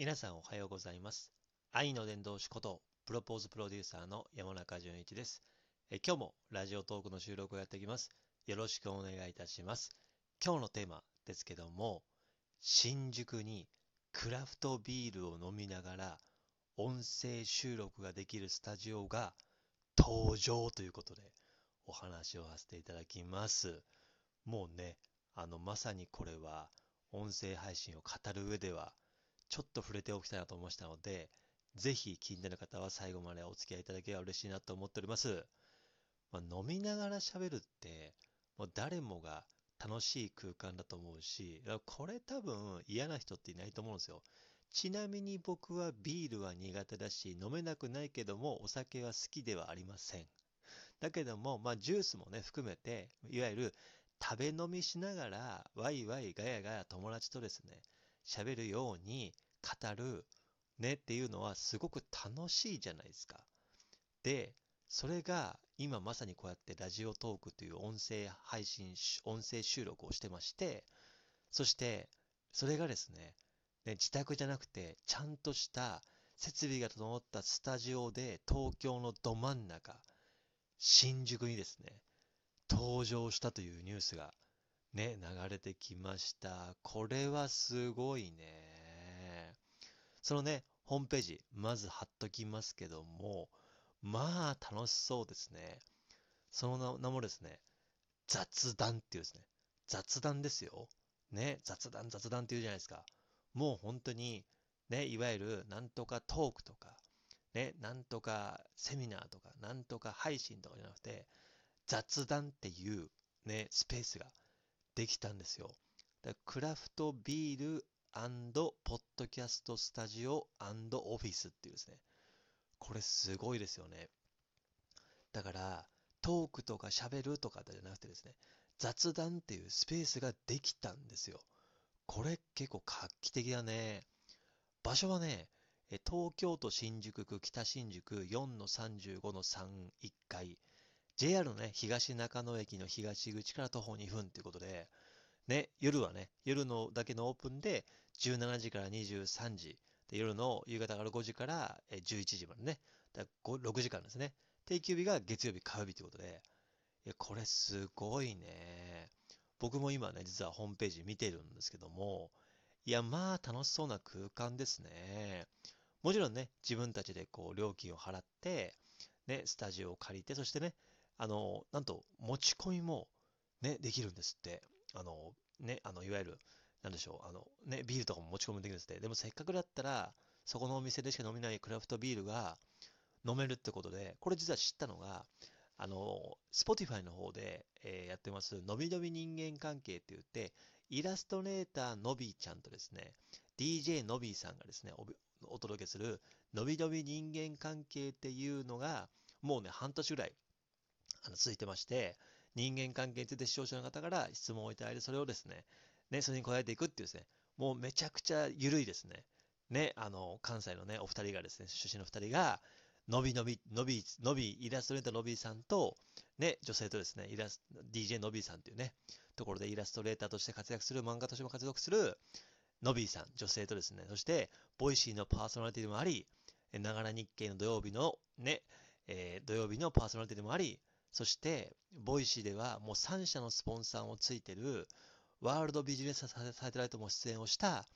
皆さんおはようございます。愛の伝道師こと、プロポーズプロデューサーの山中淳一です。え今日もラジオトークの収録をやっていきます。よろしくお願いいたします。今日のテーマですけども、新宿にクラフトビールを飲みながら音声収録ができるスタジオが登場ということでお話をさせていただきます。もうね、あの、まさにこれは音声配信を語る上ではちょっと触れておきたいなと思いましたので、ぜひ気になる方は最後までお付き合いいただければ嬉しいなと思っております。まあ、飲みながら喋るって、もう誰もが楽しい空間だと思うし、これ多分嫌な人っていないと思うんですよ。ちなみに僕はビールは苦手だし、飲めなくないけども、お酒は好きではありません。だけども、まあ、ジュースもね、含めて、いわゆる食べ飲みしながら、ワイワイガヤガヤ友達とですね、喋るように語るねっていうのはすごく楽しいじゃないですか。で、それが今まさにこうやってラジオトークという音声配信、音声収録をしてまして、そしてそれがですね、ね自宅じゃなくてちゃんとした設備が整ったスタジオで東京のど真ん中、新宿にですね、登場したというニュースがね、流れてきました。これはすごいね。そのね、ホームページ、まず貼っときますけども、まあ楽しそうですね。その名もですね、雑談っていうですね、雑談ですよ。ね、雑談雑談っていうじゃないですか。もう本当に、ね、いわゆるなんとかトークとか、ね、なんとかセミナーとか、なんとか配信とかじゃなくて、雑談っていうね、スペースができたんですよ。クラフトビールポッドキャストスタジオオフィスっていうですね。これすごいですよね。だから、トークとか喋るとかじゃなくてですね、雑談っていうスペースができたんですよ。これ結構画期的だね。場所はね、東京都新宿区北新宿4-35-31階。JR のね、東中野駅の東口から徒歩2分ということで、ね、夜はね、夜のだけのオープンで17時から23時、で夜の夕方から5時から11時までね、だ6時間ですね。定休日が月曜日、火曜日ということで、いやこれすごいね。僕も今ね、実はホームページ見てるんですけども、いや、まあ楽しそうな空間ですね。もちろんね、自分たちでこう料金を払って、ね、スタジオを借りて、そしてね、あの、なんと持ち込みもね、できるんですって。あの、ね、あの、いわゆる、なんでしょう、あの、ね、ビールとかも持ち込みできるんですって。でもせっかくだったら、そこのお店でしか飲めないクラフトビールが飲めるってことで、これ実は知ったのが、あの、Spotify の方で、えーやってます、のびのび人間関係って言って、イラストレーターのびちゃんとですね、DJ のびさんがですね、おお届けする、のびのび人間関係っていうのが、もうね、半年ぐらいあの続いてまして、人間関係について視聴者の方から質問をいただいて、それをですね、ね、それに答えていくっていうですね、もうめちゃくちゃ緩いですね。ね、あの、関西のね、お二人がですね、出身の二人が、のびのび、のび、のび、イラストレーターのびさんと、ね、女性とですね、イラス DJ のびさんっていうね、ところでイラストレーターとして活躍する、漫画としても活躍する、のびさん、女性とですね、そして、ボイシーのパーソナリティでもあり、ながら日経の土曜日のね、えー土曜日のパーソナリティでもあり、そして、 Voicy ではもう3社のスポンサーもついてる、ワールドビジネスサテライトも出演をした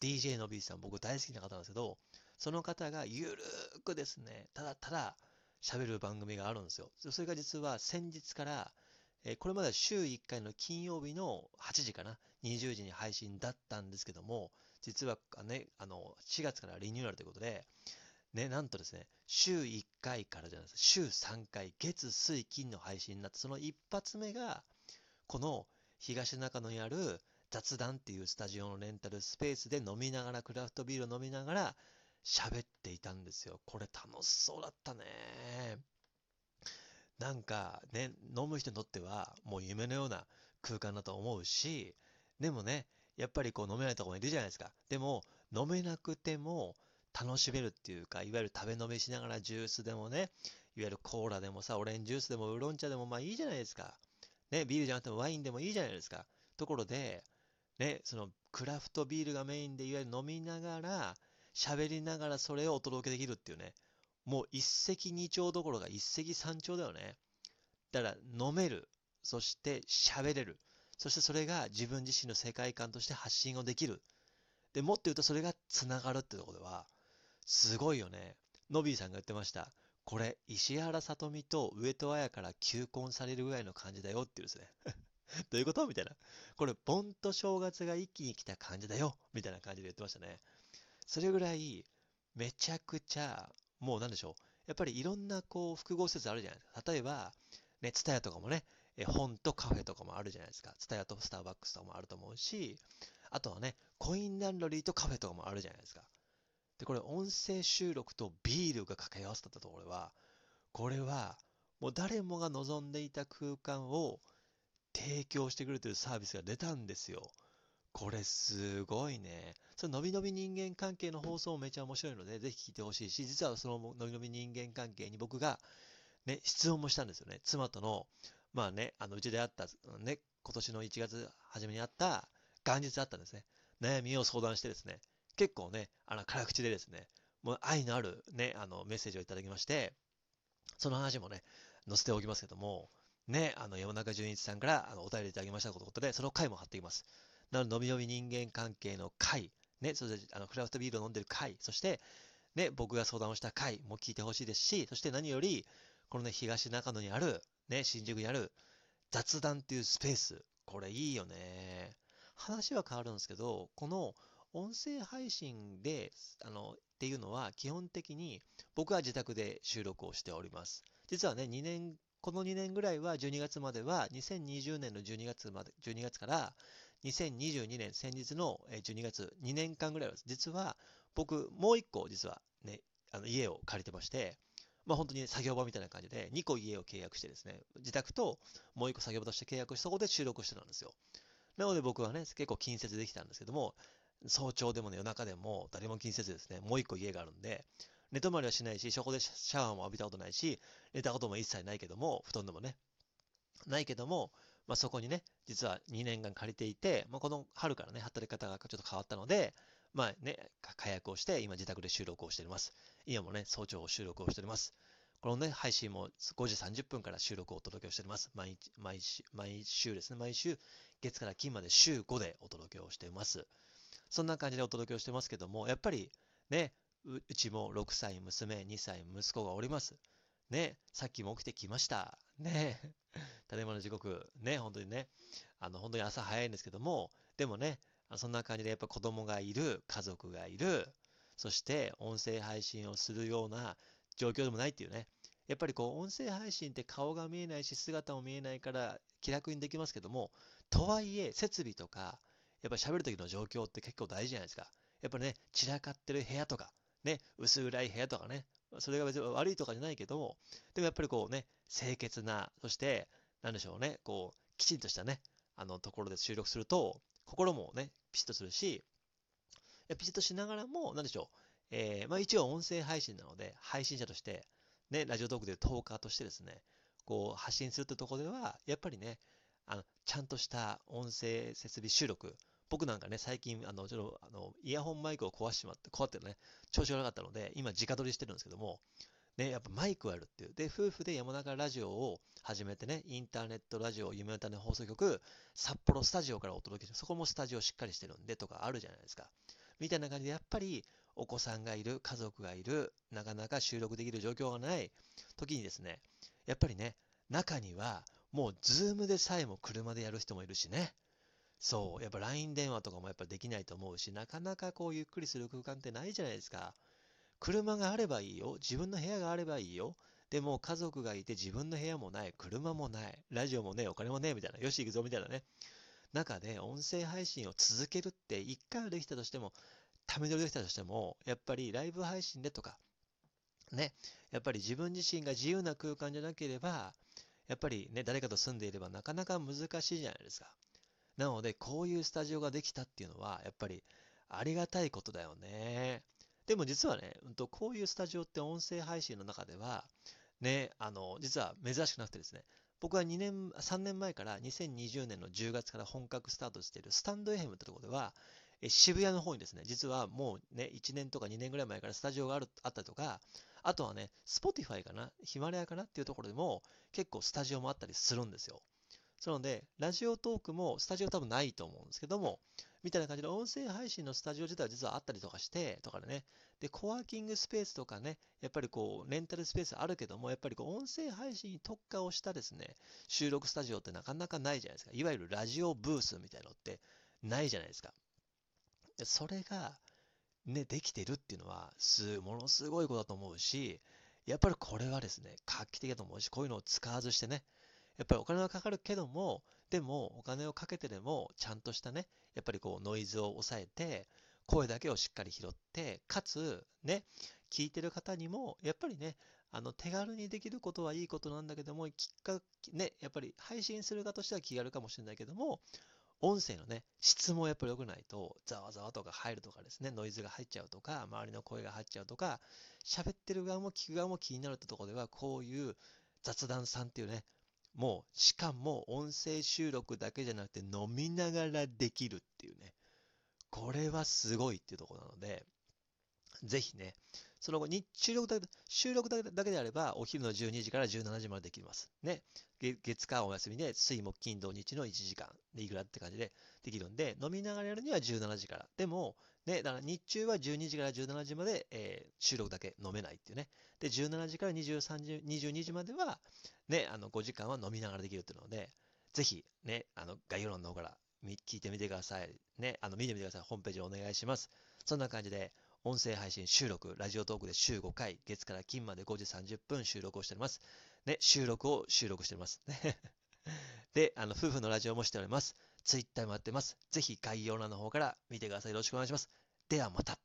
DJ Nobby さん、僕大好きな方なんですけど、その方がゆるーくですね、ただただ喋る番組があるんですよ。それが実は先日から、これまでは週1回の金曜日の8時かな、20時に配信だったんですけども、実はね、あの、4月からリニューアルということで、ね、なんとですね、週1回からじゃないです週3回、月、水、金の配信になって、その一発目が、この東中野にある雑談っていうスタジオのレンタルスペースで飲みながら、クラフトビールを飲みながら喋っていたんですよ。これ楽しそうだったね。なんかね、飲む人にとってはもう夢のような空間だと思うし、でもね、やっぱりこう飲めないところもいるじゃないですか。でも、飲めなくても楽しめるっていうか、いわゆる食べ飲みしながらジュースでもね、いわゆるコーラでもさ、オレンジジュースでもウーロン茶でもまあいいじゃないですか。ね、ビールじゃなくてもワインでもいいじゃないですか。ところで、ね、そのクラフトビールがメインでいわゆる飲みながら喋りながらそれをお届けできるっていうね、もう一石二鳥どころか一石三鳥だよね。だから飲める、そして喋れる、そしてそれが自分自身の世界観として発信をできる。で、もっと言うとそれがつながるってところでは、すごいよね。ノビーさんが言ってました。これ、石原さとみと上戸彩から求婚されるぐらいの感じだよって言うんですね。どういうこと？みたいな。これ、盆と正月が一気に来た感じだよみたいな感じで言ってましたね。それぐらい、めちゃくちゃ、もうなんでしょう。やっぱりいろんなこう複合施設あるじゃないですか。例えば、ね、ツタヤとかもね、え本とカフェとかもあるじゃないですか。ツタヤとスターバックスとかもあると思うし、あとはね、コインランドリーとカフェとかもあるじゃないですか。で、これ音声収録とビールが掛け合わせたところは、これはもう誰もが望んでいた空間を提供してくれてるサービスが出たんですよ。これすごいね。そののびのび人間関係の放送もめちゃ面白いので、ぜひ聞いてほしいし、実はそののびのび人間関係に僕がね、質問もしたんですよね。妻との、まあね、あの、うちであった、ね、今年の1月初めにあった元日あったんですね。悩みを相談してですね、結構ね、あの、辛口でですね、もう愛のあるね、あの、メッセージをいただきまして、その話もね、載せておきますけども、ね、あの、山中淳一さんからあのお便りいただきましたということで、その回も貼っていきます。なので、のびのび人間関係の回、ね、それで、あの、クラフトビールを飲んでる回、そして、ね、僕が相談をした回も聞いてほしいですし、そして何より、このね、東中野にある、ね、新宿にある雑談っていうスペース。これいいよね。話は変わるんですけど、この音声配信で、あの、っていうのは基本的に僕は自宅で収録をしております。実はね、2年、この2年ぐらいは12月までは2020年の12月まで、12月から2022年先日の12月2年間ぐらいは実は僕もう1個実はね、あの家を借りてまして、まあ本当に作業場みたいな感じで2個家を契約してですね、自宅ともう1個作業場として契約してそこで収録してたんですよ。なので僕はね、結構近接できたんですけども、早朝でもね、夜中でも誰も近接ですね、もう一個家があるんで、寝泊まりはしないし、そこでシャワーも浴びたことないし、寝たことも一切ないけども、布団でもね、ないけども、まあ、そこにね、実は2年間借りていて、まあ、この春からね、働き方がちょっと変わったので、まあね、解約をして、今自宅で収録をしております。今もね、早朝収録をしております。このね、配信も5時30分から収録をお届けをしております。毎日、毎週、毎週ですね、毎週、月から金まで週5でお届けをしています。そんな感じでお届けをしてますけども、やっぱりね、うちも6歳娘、2歳息子がおります。ね、さっきも起きてきました。ね、ただいまの時刻、ね、本当にね、あの、本当に朝早いんですけども、でもね、そんな感じでやっぱ子供がいる、家族がいる、そして音声配信をするような状況でもないっていうね。やっぱりこう、音声配信って顔が見えないし、姿も見えないから気楽にできますけども、とはいえ、設備とか、やっぱり喋る時の状況って結構大事じゃないですか。やっぱりね、散らかってる部屋とか、ね、薄暗い部屋とかね、それが別に悪いとかじゃないけども、でもやっぱりこうね、清潔な、そして、なんでしょうね、こう、きちんとしたね、あのところで収録すると、心もね、ピシッとするし、ピシッとしながらも、なんでしょう、えー、まあ一応音声配信なので、配信者として、ね、ラジオトークでトーカーとしてですね、こう発信するってところでは、やっぱりね、あのちゃんとした音声設備収録、僕なんかね、最近、あの、ちょっと、あの、イヤホンマイクを壊してしまって、壊ってね、調子がなかったので、今、直撮りしてるんですけども、ね、やっぱマイクあるっていう。で、夫婦で山中ラジオを始めてね、インターネットラジオ、夢歌の放送局、札幌スタジオからお届けして、そこもスタジオしっかりしてるんでとかあるじゃないですか。みたいな感じで、やっぱり、お子さんがいる、家族がいる、なかなか収録できる状況がない時にですね、やっぱりね、中には、もう、ズームでさえも車でやる人もいるしね。そう、やっぱ LINE 電話とかもやっぱできないと思うし、なかなかこうゆっくりする空間ってないじゃないですか。車があればいいよ。自分の部屋があればいいよ。でも家族がいて自分の部屋もない。車もない。ラジオもね、お金もね、みたいな。よし、行くぞ、みたいなね。中で音声配信を続けるって一回はできたとしても、ため撮りできたとしても、やっぱりライブ配信でとか、ね、やっぱり自分自身が自由な空間じゃなければ、やっぱりね、誰かと住んでいればなかなか難しいじゃないですか。なので、こういうスタジオができたっていうのは、やっぱりありがたいことだよね。でも実はね、うんと、こういうスタジオって音声配信の中では、ね、あの、実は珍しくなくてですね、僕は2年、3年前から2020年の10月から本格スタートしているスタンド FM ってところでは、え渋谷の方にですね、実はもうね、1年とか2年ぐらい前からスタジオがあるあったりとか、あとはね、Spotify かな、ヒマラヤかな？っていうところでも結構スタジオもあったりするんですよ。なので、ラジオトークもスタジオ多分ないと思うんですけども、みたいな感じで音声配信のスタジオ自体は実はあったりとかして、とかでね。で、コワーキングスペースとかね、やっぱりこう、レンタルスペースあるけども、やっぱりこう、音声配信に特化をしたですね、収録スタジオってなかなかないじゃないですか。いわゆるラジオブースみたいなのってないじゃないですか。それが、ね、できてるっていうのは、す、ものすごいことだと思うし、やっぱりこれはですね、画期的だと思うし、こういうのを使わずしてね、やっぱりお金はかかるけども、でもお金をかけてでも、ちゃんとしたね、やっぱりこうノイズを抑えて、声だけをしっかり拾って、かつ、ね、聞いてる方にも、やっぱりね、あの手軽にできることはいいことなんだけども、きっかけ、ね、やっぱり配信する側としては気軽かもしれないけども、音声のね、質もやっぱり良くないと、ざわざわとか入るとかですね、ノイズが入っちゃうとか、周りの声が入っちゃうとか、喋ってる側も聞く側も気になるってところでは、こういう雑談さんっていうね、もう、しかも音声収録だけじゃなくて飲みながらできるっていうね、これはすごいっていうところなので、ぜひね、その後に収録だけ収録だけであれば、お昼の12時から17時までできます。ね。月火お休みで、水木金土日の1時間でいくらって感じでできるんで、飲みながらやるには17時から。でも、ね、だから日中は12時から17時まで、えー、収録だけ飲めないっていうね。で、17時から23時、22時までは、ね、あの、5時間は飲みながらできるっていうので、ぜひ、ね、あの、概要欄の方から聞いてみてください。ね、あの、見てみてください。ホームページお願いします。そんな感じで、音声配信収録、ラジオトークで週5回、月から金まで5時30分収録をしております。ね、収録を収録しております。で、あの、夫婦のラジオもしております。ツイッターもやってます。ぜひ概要欄の方から見てください。よろしくお願いします。ではまた。